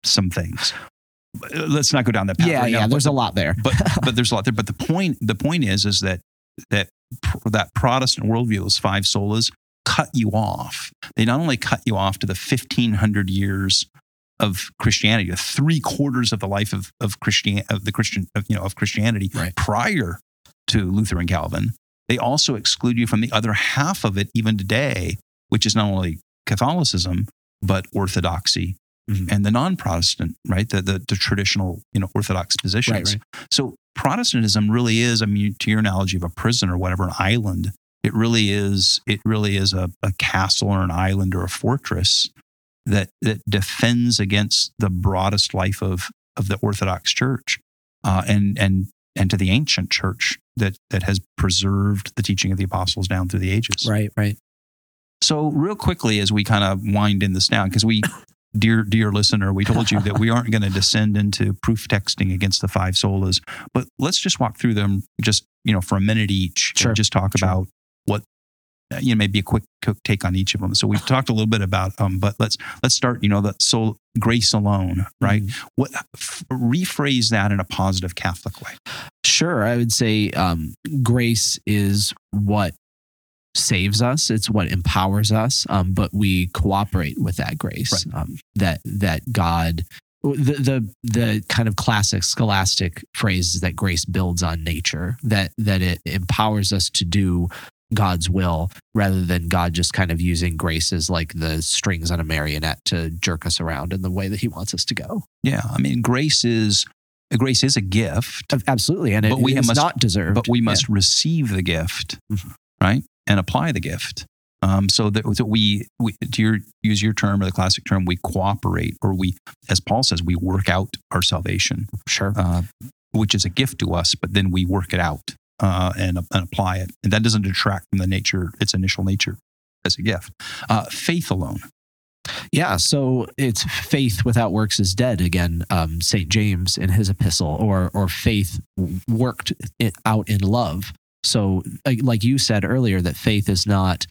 some things. Uh, Let's not go down that path. yeah, right now, yeah. but There's the- a lot there. but but there's a lot there. But the point the point is is that that that Protestant worldview, those five solas, cut you off. They not only cut you off to the 1500 years of Christianity, three quarters of the life of of Christian of the Christian of, you know of Christianity Right. prior to Luther and Calvin. They also exclude you from the other half of it, even today, which is not only Catholicism but Orthodoxy Mhm. and the non-Protestant, right? The, the the traditional, you know, Orthodox positions. Right, So Protestantism really is, I mean, to your analogy of a prison or whatever, an island. It really is. It really is a, a castle or an island or a fortress that that defends against the broadest life of of the Orthodox Church, uh, and and and to the ancient Church that that has preserved the teaching of the apostles down through the ages. Right, right. So, real quickly, as we kind of wind in this down, because we, dear dear listener, we told you that we aren't going to descend into proof texting against the five solas, but let's just walk through them, just you know, for a minute each, Sure, and just talk sure. about what uh, you know, maybe a quick, quick take on each of them. So we've talked a little bit about, um, but let's let's start. You know, the soul grace alone, right? Mhm. What f- rephrase that in a positive Catholic way? Sure, I would say um, grace is what saves us. It's what empowers us. Um, but we cooperate with that grace. Right. Um, that that God the the the kind of classic scholastic phrase is that grace builds on nature that that it empowers us to do God's will rather than God just kind of using grace as like the strings on a marionette to jerk us around in the way that he wants us to go. Yeah, I mean, grace is grace is a gift, absolutely, and it, But we must- not deserved. but we must receive the gift, Mhm. right, and apply the gift. Um, so that, that we, we, to your, use your term or the classic term, we cooperate, or we, as Paul says, we work out our salvation, sure. uh, which is a gift to us, but then we work it out uh, and, and apply it, and that doesn't detract from the nature, its initial nature as a gift. Uh, faith alone. Yeah, so it's faith without works is dead again. Um, Saint James in his epistle, or or faith worked it out in love. So, like- you said earlier, that faith is not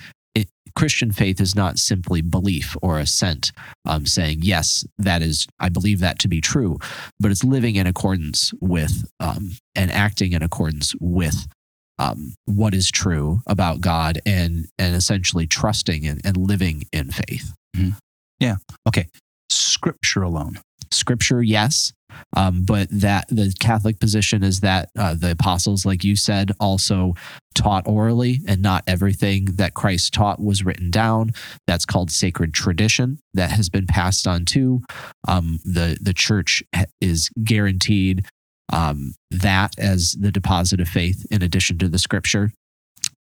Christian faith is not simply belief or assent, um, saying yes, that is I believe that to be true, but it's living in accordance with um, and acting in accordance with um, what is true about God and and essentially trusting and, and living in faith. Yeah. Okay. Scripture alone. Scripture yes. Um, but that the catholic position is that uh, the apostles like you said also taught orally and not everything that christ taught was written down. That's called sacred tradition that has been passed on to um, the the church is guaranteed um, that as the deposit of faith in addition to the scripture.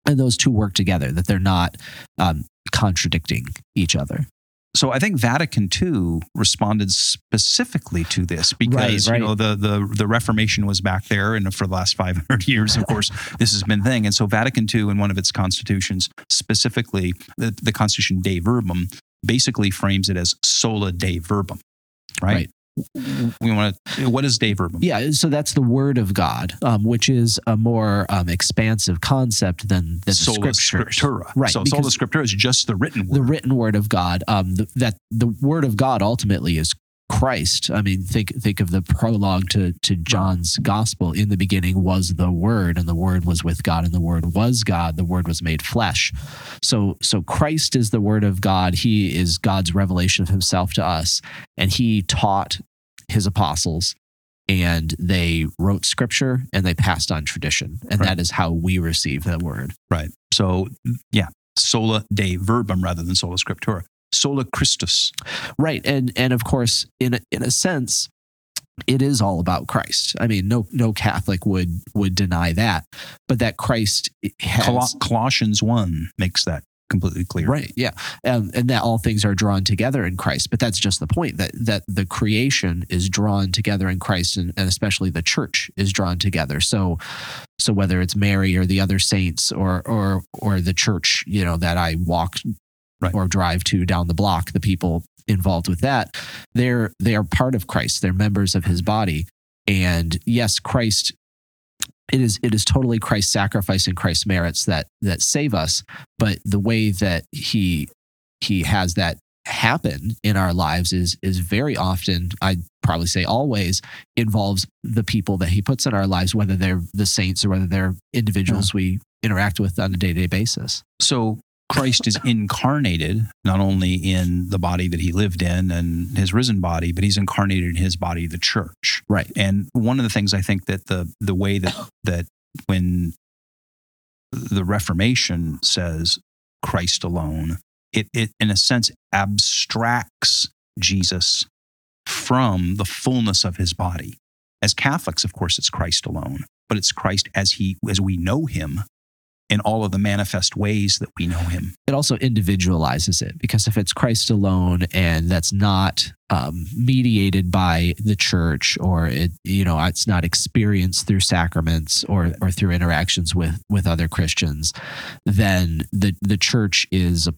And those two work together that they're not um, contradicting each other So I think Vatican II responded specifically to this because right. you know the, the the Reformation was back there, and for the last 500 years, of course, this has been thing. And so Vatican II, in one of its constitutions, specifically the, the Constitution Dei Verbum, basically frames it as sola Dei Verbum, right? We want to. What is Verbum? Yeah, so that's the word of God, um, which is a more um, expansive concept than, than the Sola scriptures. Scriptura. Right, So sola Scriptura is just the written word. The written word of God. Um, th- that the word of God ultimately is Christ. I mean, think think of the prologue to to John's gospel. In the beginning was the Word, and the Word was with God, and the Word was God. The Word was made flesh. So so Christ is the Word of God. He is God's revelation of Himself to us, and He taught His apostles. And they wrote scripture and they passed on tradition. And Right. that is how we receive the word. Right. So yeah, sola Dei Verbum rather than sola Scriptura. Sola Christus. Right. And and of course, in a, in a sense, it is all about Christ. I mean, no no Catholic would would deny that, but that Christ has Col- Colossians 1 makes that completely clear. right, yeah, um, and that all things are drawn together in Christ. But that's just the point that that the creation is drawn together in Christ, and, and especially the church is drawn together. So, so whether it's Mary or the other saints or or or the church, you know, that I walk Right. or drive to down the block, the people involved with that, they're they are part of Christ. They're members of His body, and yes, Christ. It is it is totally Christ's sacrifice and Christ's merits that that save us, but the way that he he has that happen in our lives is is very often I'd probably say always involves the people that he puts in our lives, whether they're the saints or whether they're individuals we interact with on a day to day basis. So Christ is incarnated not only in the body that he lived in and his risen body, but he's incarnated in his body, the church. Right. And one of the things I think that the the way that that when the Reformation says Christ alone, it, it in a sense abstracts Jesus from the fullness of his body. As Catholics, of course, it's Christ alone, but it's Christ as he as we know him in all of the manifest ways that we know him. It also individualizes it because if it's Christ alone and that's not um, mediated by the church or it you know it's not experienced through sacraments or or through interactions with with other Christians, then the the church is a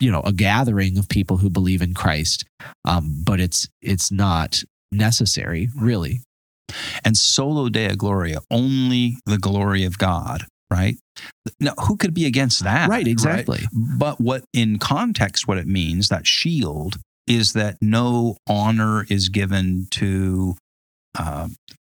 you know a gathering of people who believe in Christ, um, but it's it's not necessary really. And soli Deo gloria, only the glory of God, right? Now, who could be against that? Right, exactly. But what in context, what it means, that shield, is that no honor is given to uh,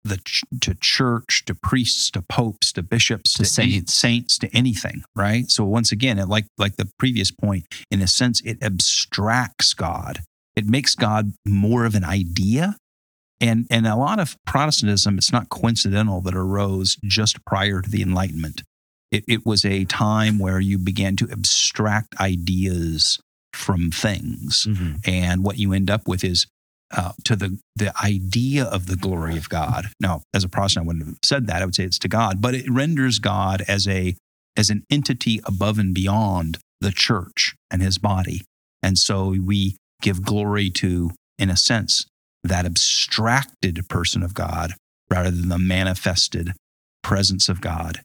the ch- to church, to priests, to popes, to bishops, To any- saints. saints, to anything, right? So once again, it, like like the previous point, in a sense, it abstracts God. It makes God more of an idea and and a lot of Protestantism, it's not coincidental that arose just prior to the Enlightenment. It, it was a time where you began to abstract ideas from things, Mhm. and what you end up with is uh, to the the idea of the glory of God. Now, as a Protestant, I wouldn't have said that. I would say it's to God, but it renders God as a as an entity above and beyond the church and His body, and so we give glory to, in a sense, that abstracted person of God rather than the manifested presence of God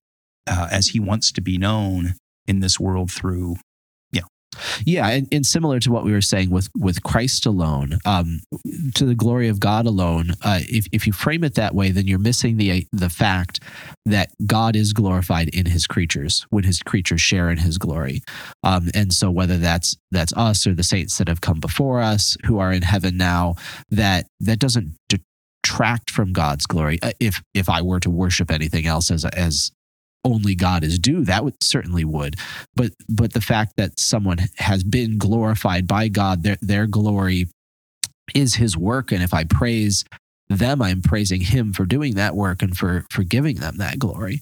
uh, as He wants to be known in this world through Yeah, and, and similar to what we were saying with with Christ alone, um, to the glory of God alone. Uh, if if you frame it that way, then you're missing the the fact that God is glorified in His creatures when His creatures share in His glory. Um, and so, whether that's that's us or the saints that have come before us who are in heaven now, that that doesn't detract from God's glory. Uh, If if I were to worship anything else as as only God is due, that would certainly would but but the fact that someone has been glorified by God, their their glory is His work, and if I praise them, I'm praising Him for doing that work and for for giving them that glory.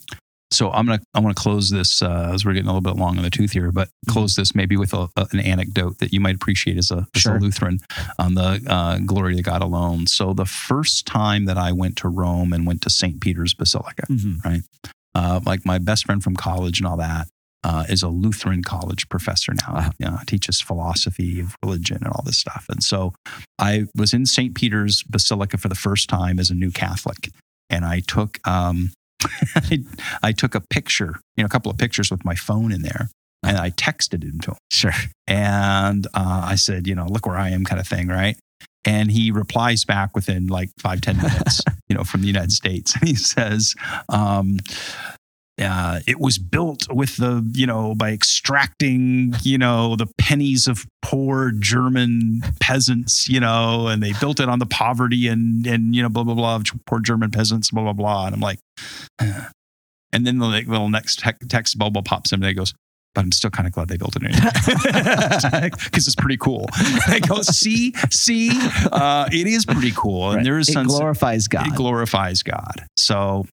So I'm gonna I want to close this uh, as we're getting a little bit long in the tooth here, but close this maybe with a, a- an anecdote that you might appreciate as a, as Sure. a Lutheran on the uh, glory to God alone. So the first time that I went to Rome and went to St. Peter's Basilica, uh, like my best friend from college and all that, uh, is a Lutheran college professor now. Uh-huh. Uh, teaches philosophy of religion and all this stuff. And so I was in St. Peter's Basilica for the first time as a new Catholic, and I took um, I, I took a picture, you know, a couple of pictures with my phone in there, and I texted it to him. Sure. And uh, I said, you know, look where I am, kind of thing, right? And he replies back within like five ten minutes, you know, from the United States. And he says, um, uh, it was built with the, you know, by extracting, you know, the pennies of poor German peasants, you know, and they built it on the poverty and, and, you know, blah, blah, blah, of poor German peasants, blah, blah, blah. And I'm like, and then the little next tec- text bubble pops in and it goes, but I'm still kind of glad they built it anyway because it's pretty cool. I go, see, see, uh, it is pretty cool, and there is it sense glorifies God. it glorifies God. So,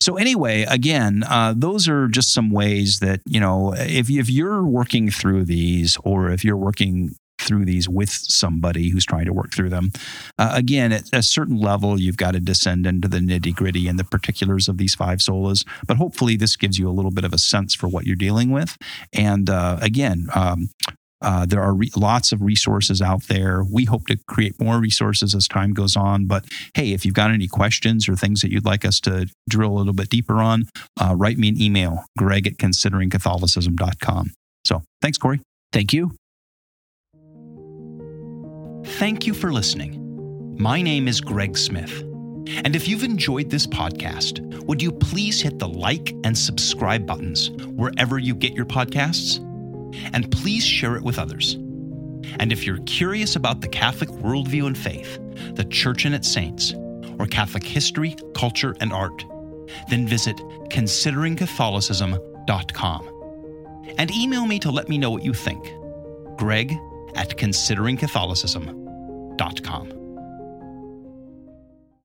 so anyway, again, uh, those are just some ways that you know if if you're working through these, or if you're working through these with somebody who's trying to work through them, uh, again, at a certain level, you've got to descend into the nitty gritty and the particulars of these five solas. But hopefully, this gives you a little bit of a sense for what you're dealing with. And uh, again. Um, uh, there are re- lots of resources out there. We hope to create more resources as time goes on. But hey, if you've got any questions or things that you'd like us to drill a little bit deeper on, uh, write me an email, greg at consideringcatholicism.com. So thanks, Cory. Thank you. Thank you for listening. My name is Greg Smith. And if you've enjoyed this podcast, would you please hit the like and subscribe buttons wherever you get your podcasts? And please share it with others. And if you're curious about the Catholic worldview and faith, the Church and its saints, or Catholic history, culture, and art, then visit consideringcatholicism.com and email me to let me know what you think. Greg at consideringcatholicism.com.